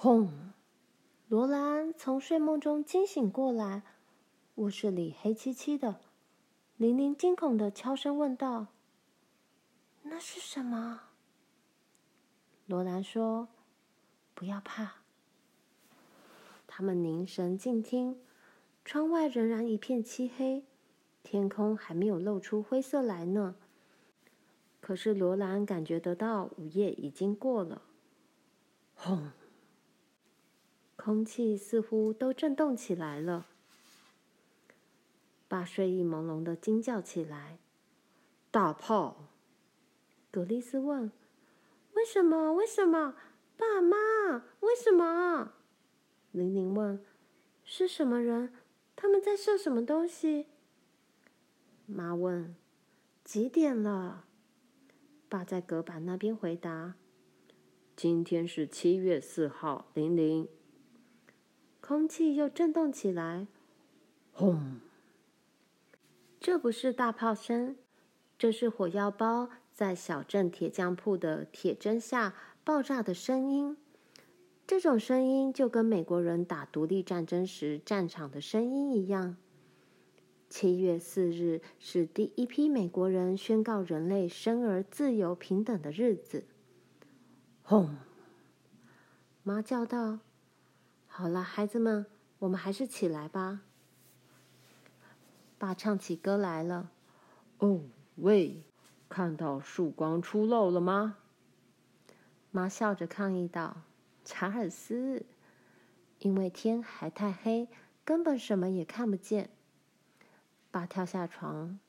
轰！罗兰从睡梦中惊醒过来，卧室里黑漆漆的。玲玲惊恐地悄声问道：“那是什么？”罗兰说：“不要怕。”他们凝神静听，窗外仍然一片漆黑，天空还没有露出灰色来呢。可是罗兰感觉得到午夜已经过了。轰！空气似乎都震动起来了。爸睡意朦胧的惊叫起来：“大炮！”葛丽丝问：“为什么？为什么？爸妈，为什么？”玲玲问：“是什么人？他们在射什么东西？”妈问：“几点了？”爸在隔板那边回答：“今天是七月四号。”玲玲。空气又震动起来，轰！这不是大炮声，这是火药包在小镇铁匠铺的铁砧下爆炸的声音。这种声音就跟美国人打独立战争时战场的声音一样。七月四日是第一批美国人宣告人类生而自由平等的日子。轰！妈叫道。好了，孩子们，我们还是起来吧。爸唱起歌来了。哦，喂，看到曙光出露了吗？妈笑着抗议道：“查尔斯，因为天还太黑，根本什么也看不见。”爸跳下床。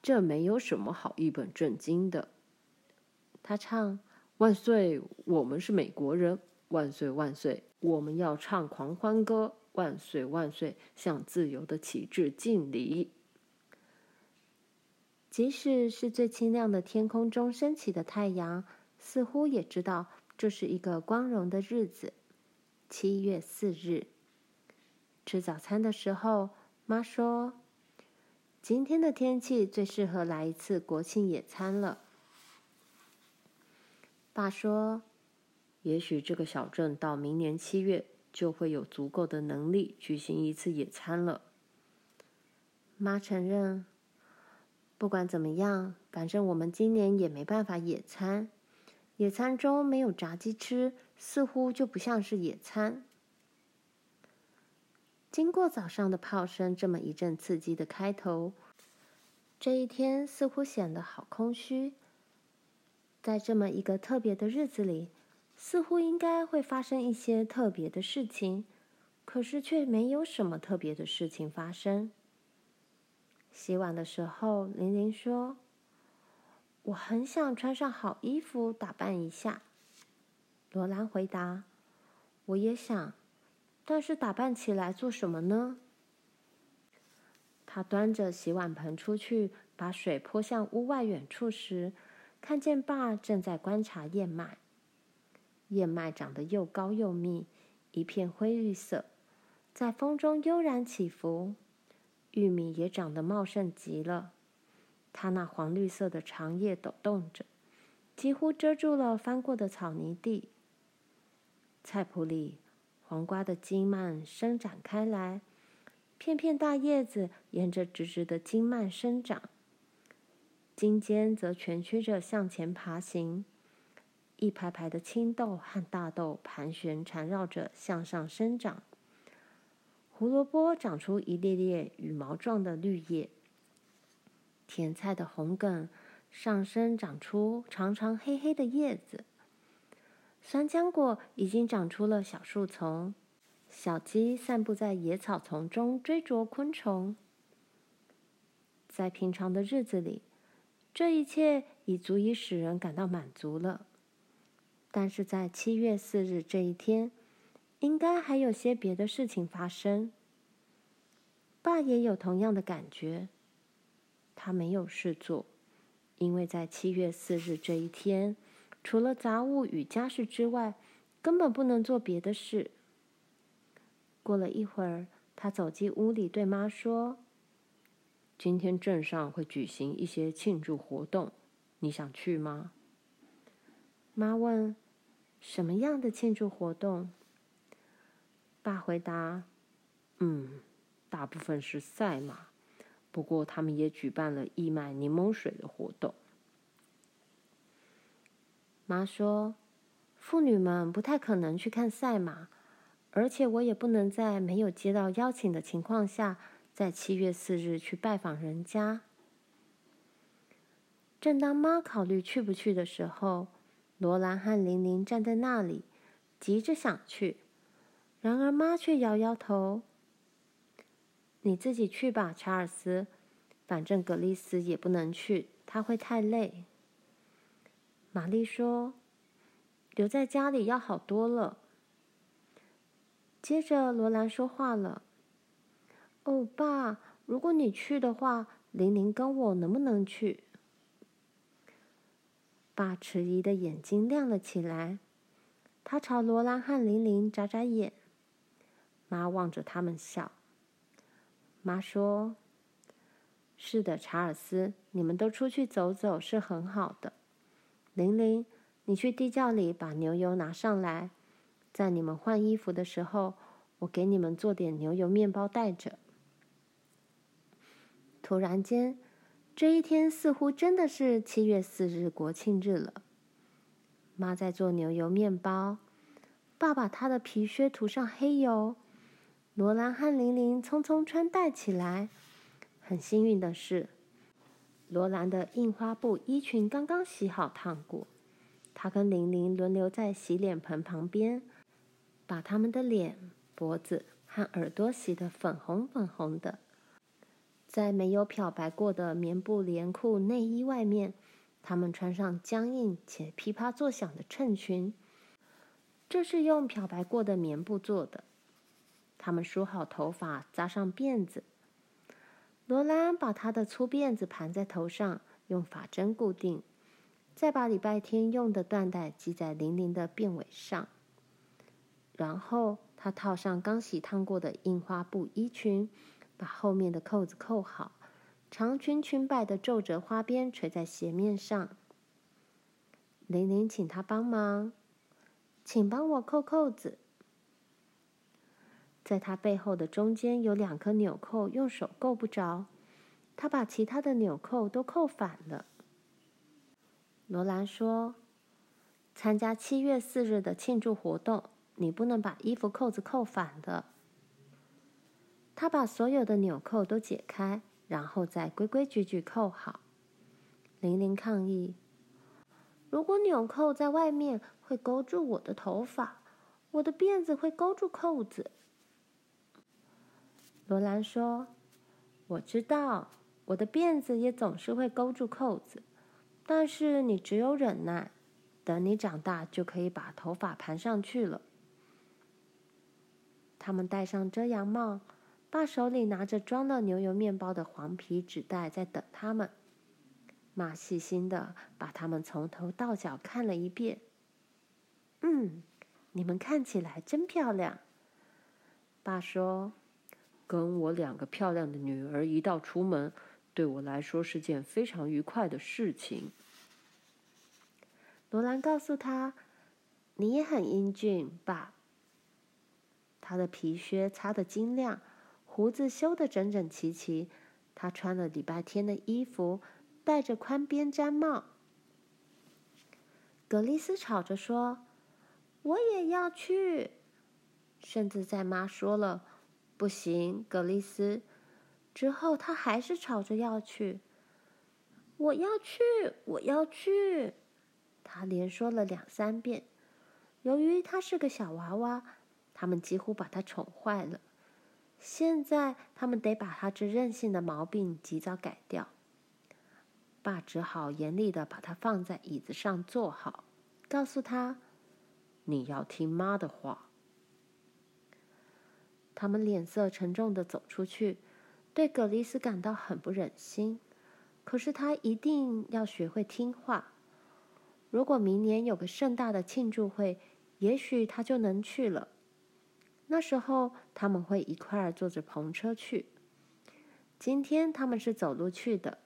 这没有什么好一本正经的。他唱：“万岁，我们是美国人。”万岁万岁！我们要唱狂欢歌，万岁万岁！向自由的旗帜敬礼。即使是最清亮的天空中升起的太阳，似乎也知道这是一个光荣的日子。七月四日，吃早餐的时候，妈说：“今天的天气最适合来一次国庆野餐了。”爸说。也许这个小镇到明年七月就会有足够的能力举行一次野餐了。妈承认，不管怎么样，反正我们今年也没办法野餐。野餐中没有炸鸡吃，似乎就不像是野餐。经过早上的炮声这么一阵刺激的开头，这一天似乎显得好空虚。在这么一个特别的日子里。似乎应该会发生一些特别的事情，可是却没有什么特别的事情发生。洗碗的时候，玲玲说：“我很想穿上好衣服，打扮一下。”罗兰回答：“我也想，但是打扮起来做什么呢？”她端着洗碗盆出去，把水泼向屋外远处时，看见爸正在观察燕麦。燕麦长得又高又密，一片灰绿色，在风中悠然起伏。玉米也长得茂盛极了，它那黄绿色的长叶抖动着，几乎遮住了翻过的草泥地。菜圃里，黄瓜的茎蔓伸展开来，片片大叶子沿着直直的茎蔓生长，茎尖则蜷曲着向前爬行。一排排的青豆和大豆盘旋缠绕着向上生长，胡萝卜长出一列列羽毛状的绿叶，甜菜的红梗上生长出长长黑黑的叶子，酸浆果已经长出了小树丛，小鸡散步在野草丛中追逐昆虫。在平常的日子里，这一切已足以使人感到满足了。但是在七月四日这一天，应该还有些别的事情发生。爸也有同样的感觉。他没有事做，因为在七月四日这一天，除了杂物与家事之外，根本不能做别的事。过了一会儿，他走进屋里，对妈说：“今天镇上会举行一些庆祝活动，你想去吗？”妈问：“什么样的庆祝活动？”爸回答：“嗯，大部分是赛马，不过他们也举办了义卖柠檬水的活动。”妈说：“妇女们不太可能去看赛马，而且我也不能在没有接到邀请的情况下，在七月四日去拜访人家。”正当妈考虑去不去的时候，罗兰和玲玲站在那里，急着想去。然而，妈却摇摇头：“你自己去吧，查尔斯。反正格丽斯也不能去，她会太累。”玛丽说：“留在家里要好多了。”接着，罗兰说话了：“哦，爸，如果你去的话，玲玲跟我能不能去？”爸迟疑的眼睛亮了起来，他朝罗兰和玲玲眨眨眼。妈望着他们笑。妈说：“是的，查尔斯，你们都出去走走是很好的。玲玲，你去地窖里把牛油拿上来，在你们换衣服的时候，我给你们做点牛油面包带着。”突然间，这一天似乎真的是七月四日国庆日了。妈在做牛油面包，爸爸他的皮靴涂上黑油。罗兰和玲玲匆匆穿戴起来。很幸运的是，罗兰的印花布衣裙刚刚洗好烫过。她跟玲玲轮流在洗脸盆旁边，把他们的脸、脖子和耳朵洗得粉红粉红的。在没有漂白过的棉布连裤内衣外面，他们穿上僵硬且噼啪作响的衬裙。这是用漂白过的棉布做的。他们梳好头发，扎上辫子。罗兰把她的粗辫子盘在头上，用发针固定，再把礼拜天用的缎带系在玲玲的辫尾上。然后，她套上刚洗烫过的印花布衣裙，把后面的扣子扣好，长裙裙摆的皱褶花边垂在鞋面上。玲玲请他帮忙，请帮我扣扣子。在他背后的中间有两颗纽扣，用手够不着。他把其他的纽扣都扣反了。罗兰说：“参加七月四日的庆祝活动，你不能把衣服扣子扣反的。”他把所有的纽扣都解开，然后再规规矩矩扣好。玲玲抗议：“如果纽扣在外面，会勾住我的头发，我的辫子会勾住扣子。”罗兰说：“我知道，我的辫子也总是会勾住扣子，但是你只有忍耐，等你长大就可以把头发盘上去了。”他们戴上遮阳帽，爸手里拿着装了牛油面包的黄皮纸袋，在等他们。妈细心的把他们从头到脚看了一遍。“嗯，你们看起来真漂亮。”爸说。跟我两个漂亮的女儿一道出门，对我来说是件非常愉快的事情。罗兰告诉他：“你也很英俊，爸。”他的皮靴擦得晶亮，胡子修得整整齐齐。他穿了礼拜天的衣服，戴着宽边毡帽。格丽斯吵着说：“我也要去。”甚至在妈说了。不行，格丽斯。之后，他还是吵着要去。我要去，我要去。他连说了两三遍。由于他是个小娃娃，他们几乎把他宠坏了。现在，他们得把他这任性的毛病及早改掉。爸只好严厉的把他放在椅子上坐好，告诉他：“你要听妈的话。”他们脸色沉重的走出去，对葛丽斯感到很不忍心。可是他一定要学会听话。如果明年有个盛大的庆祝会，也许他就能去了。那时候他们会一块儿坐着篷车去。今天他们是走路去的，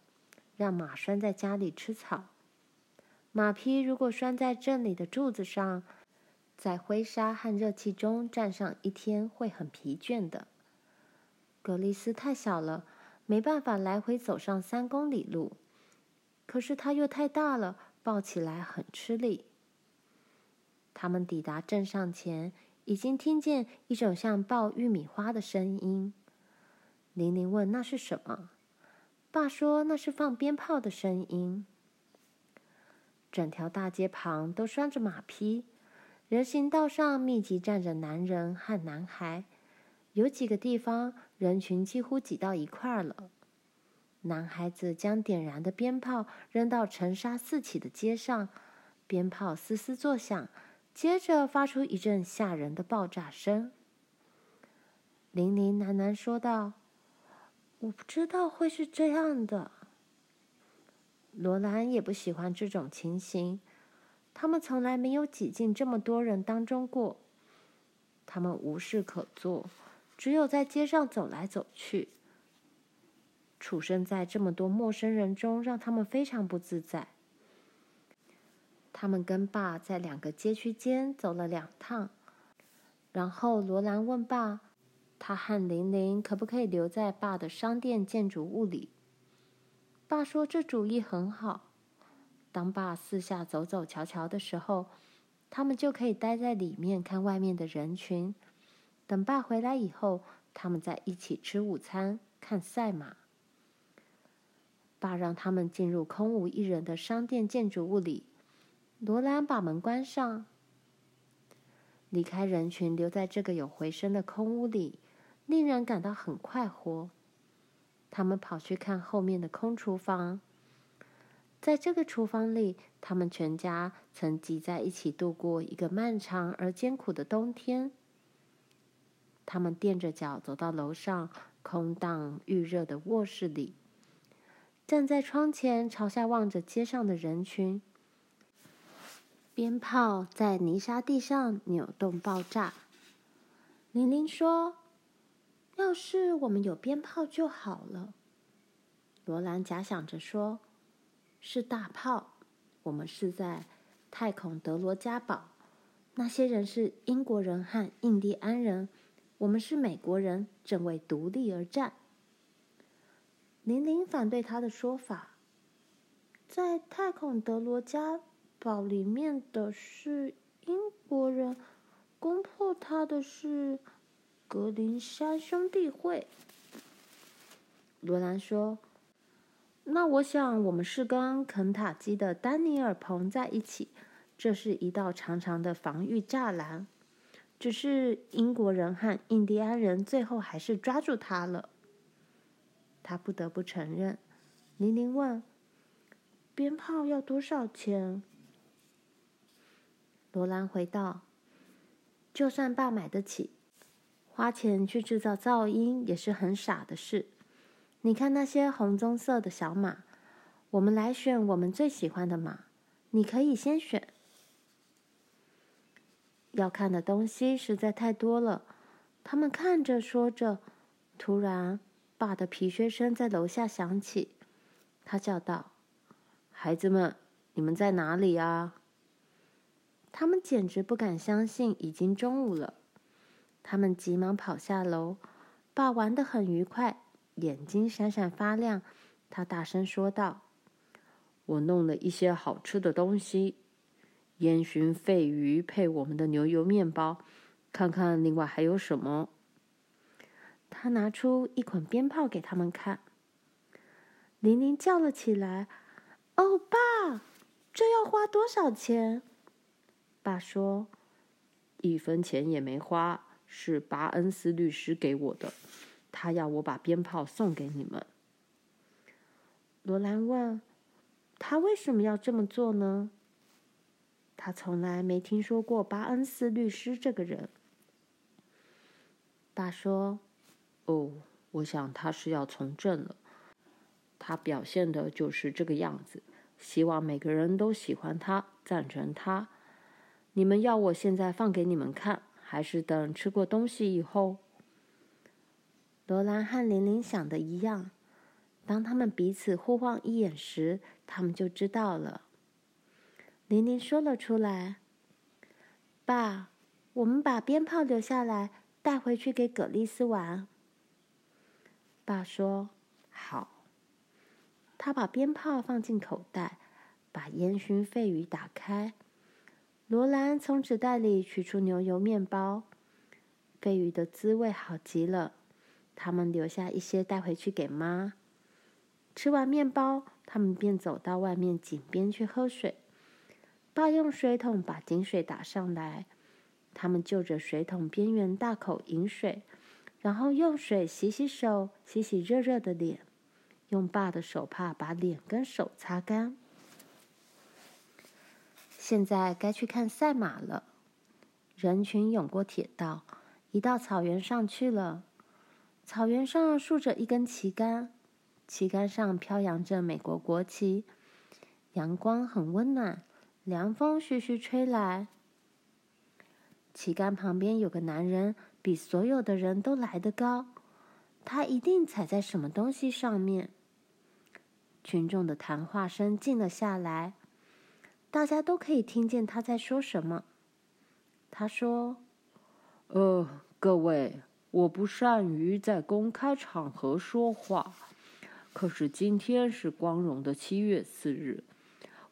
让马拴在家里吃草。马匹如果拴在镇里的柱子上，在灰沙和热气中站上一天会很疲倦的。格丽斯太小了，没办法来回走上三公里路。可是它又太大了，抱起来很吃力。他们抵达镇上前，已经听见一种像爆玉米花的声音。玲玲问：“那是什么？”爸说：“那是放鞭炮的声音。”整条大街旁都拴着马匹，人行道上密集站着男人和男孩，有几个地方人群几乎挤到一块儿了。男孩子将点燃的鞭炮扔到尘沙四起的街上，鞭炮嘶嘶作响，接着发出一阵吓人的爆炸声。玲玲喃喃说道：“我不知道会是这样的。”罗兰也不喜欢这种情形，他们从来没有挤进这么多人当中过。他们无事可做，只有在街上走来走去。处身在这么多陌生人中，让他们非常不自在。他们跟爸在两个街区间走了两趟，然后罗兰问爸：“他和玲玲可不可以留在爸的商店建筑物里？”爸说：“这主意很好。当爸四下走走瞧瞧的时候，他们就可以待在里面看外面的人群。等爸回来以后，他们再一起吃午餐，看赛马。”爸让他们进入空无一人的商店建筑物里。罗兰把门关上，离开人群，留在这个有回声的空屋里，令人感到很快活。他们跑去看后面的空厨房，在这个厨房里，他们全家曾挤在一起度过一个漫长而艰苦的冬天。他们垫着脚走到楼上空荡预热的卧室里。站在窗前，朝下望着街上的人群。鞭炮在泥沙地上扭动爆炸。玲玲说：“要是我们有鞭炮就好了。”罗兰假想着说：“是大炮。我们是在太孔德罗加堡，那些人是英国人和印第安人，我们是美国人，正为独立而战。”玲玲反对他的说法，在太孔德罗加堡里面的是英国人，攻破他的是格林山兄弟会。罗兰说：“那我想我们是跟肯塔基的丹尼尔彭在一起，这是一道长长的防御栅栏，只是英国人和印第安人最后还是抓住他了。”他不得不承认。玲玲问：“鞭炮要多少钱？”罗兰回道：“就算爸买得起，花钱去制造噪音也是很傻的事。你看那些红棕色的小马，我们来选我们最喜欢的马。你可以先选。要看的东西实在太多了。”他们看着说着，突然。爸的皮靴声在楼下响起，他叫道：“孩子们，你们在哪里啊？”他们简直不敢相信已经中午了。他们急忙跑下楼。爸玩得很愉快，眼睛闪闪发亮。他大声说道：“我弄了一些好吃的东西，烟熏鯡鱼配我们的牛油面包。看看另外还有什么。”他拿出一捆鞭炮给他们看，玲玲叫了起来：“哦，爸，这要花多少钱？”爸说：“一分钱也没花，是巴恩斯律师给我的，他要我把鞭炮送给你们。”罗兰问：“他为什么要这么做呢？”他从来没听说过巴恩斯律师这个人。爸说。哦，我想他是要从政了。他表现的就是这个样子，希望每个人都喜欢他，赞成他。你们要我现在放给你们看，还是等吃过东西以后？罗兰和玲玲想的一样。当他们彼此互望一眼时，他们就知道了。玲玲说了出来：“爸，我们把鞭炮留下来，带回去给葛丽丝玩。”爸说：“好。”他把鞭炮放进口袋，把烟熏肺鱼打开。罗兰从纸袋里取出牛油面包，飞鱼的滋味好极了。他们留下一些带回去给妈。吃完面包，他们便走到外面井边去喝水。爸用水桶把井水打上来，他们就着水桶边缘大口饮水，然后用水洗洗手，洗洗热热的脸。用爸的手帕把脸跟手擦干。现在该去看赛马了，人群涌过铁道，移到草原上去了。草原上竖着一根旗杆，旗杆上飘扬着美国国旗。阳光很温暖，凉风徐徐吹来。旗杆旁边有个男人，比所有的人都来得高，他一定踩在什么东西上面。群众的谈话声静了下来，大家都可以听见他在说什么。他说：“呃，各位，我不善于在公开场合说话，可是今天是光荣的七月四日，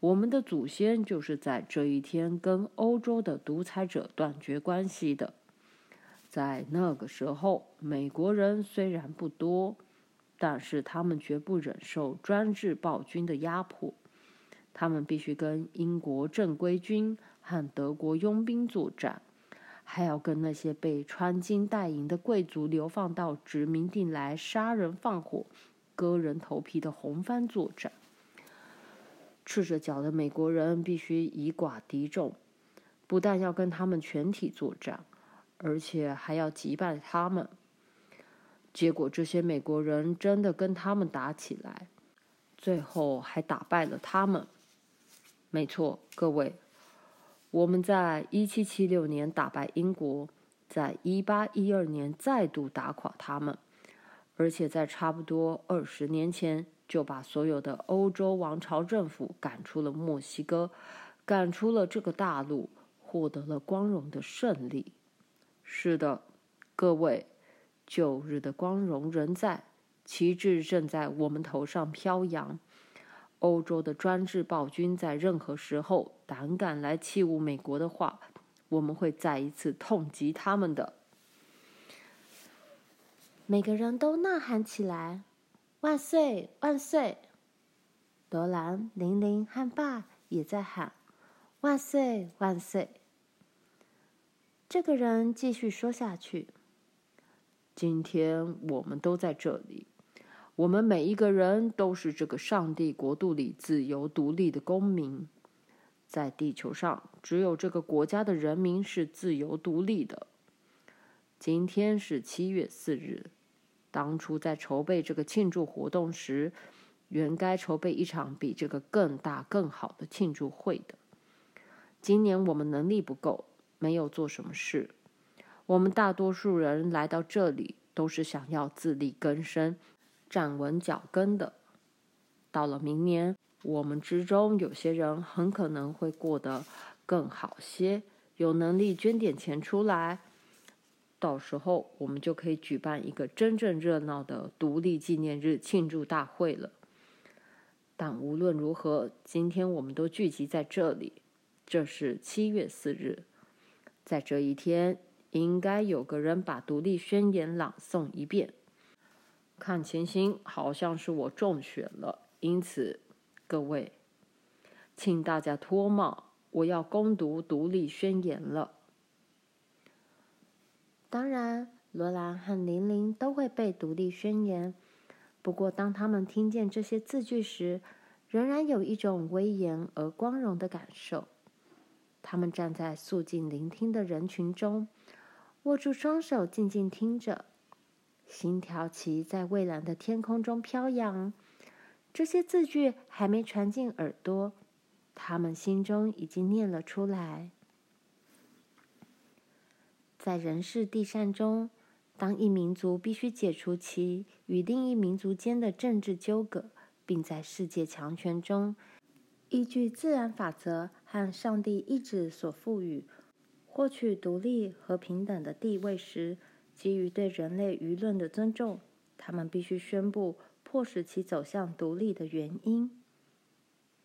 我们的祖先就是在这一天跟欧洲的独裁者断绝关系的。在那个时候，美国人虽然不多。”但是他们绝不忍受专制暴君的压迫，他们必须跟英国正规军和德国佣兵作战，还要跟那些被穿金戴银的贵族流放到殖民地来杀人放火、割人头皮的红番作战。赤着脚的美国人必须以寡敌众，不但要跟他们全体作战，而且还要击败他们。结果，这些美国人真的跟他们打起来，最后还打败了他们。没错，各位，我们在一七七六年打败英国，在一八一二年再度打垮他们，而且在差不多二十年前就把所有的欧洲王朝政府赶出了墨西哥，赶出了这个大陆，获得了光荣的胜利。是的，各位。旧日的光荣仍在，旗帜正在我们头上飘扬。欧洲的专制暴君在任何时候胆敢来欺侮美国的话，我们会再一次痛击他们的。每个人都呐喊起来：“万岁，万岁！”罗兰、玲玲和爸也在喊：“万岁，万岁！”这个人继续说下去。今天我们都在这里，我们每一个人都是这个上帝国度里自由独立的公民。在地球上，只有这个国家的人民是自由独立的。今天是七月四日，当初在筹备这个庆祝活动时，原该筹备一场比这个更大、更好的庆祝会的。今年我们能力不够，没有做什么事。我们大多数人来到这里，都是想要自力更生、站稳脚跟的。到了明年，我们之中有些人很可能会过得更好些，有能力捐点钱出来。到时候，我们就可以举办一个真正热闹的独立纪念日庆祝大会了。但无论如何，今天我们都聚集在这里，这是七月四日，在这一天。应该有个人把独立宣言朗诵一遍。看情形，好像是我中选了，因此，各位，请大家脱帽，我要攻读独立宣言了。当然，罗兰和玲玲都会背独立宣言，不过当他们听见这些字句时，仍然有一种威严而光荣的感受。他们站在肃静聆听的人群中。握住双手，静静听着，星条旗在蔚蓝的天空中飘扬。这些字句还没传进耳朵，他们心中已经念了出来。在人世地善中，当一民族必须解除其与另一民族间的政治纠葛，并在世界强权中，依据自然法则和上帝意志所赋予。获取独立和平等的地位时，基于对人类舆论的尊重，他们必须宣布迫使其走向独立的原因。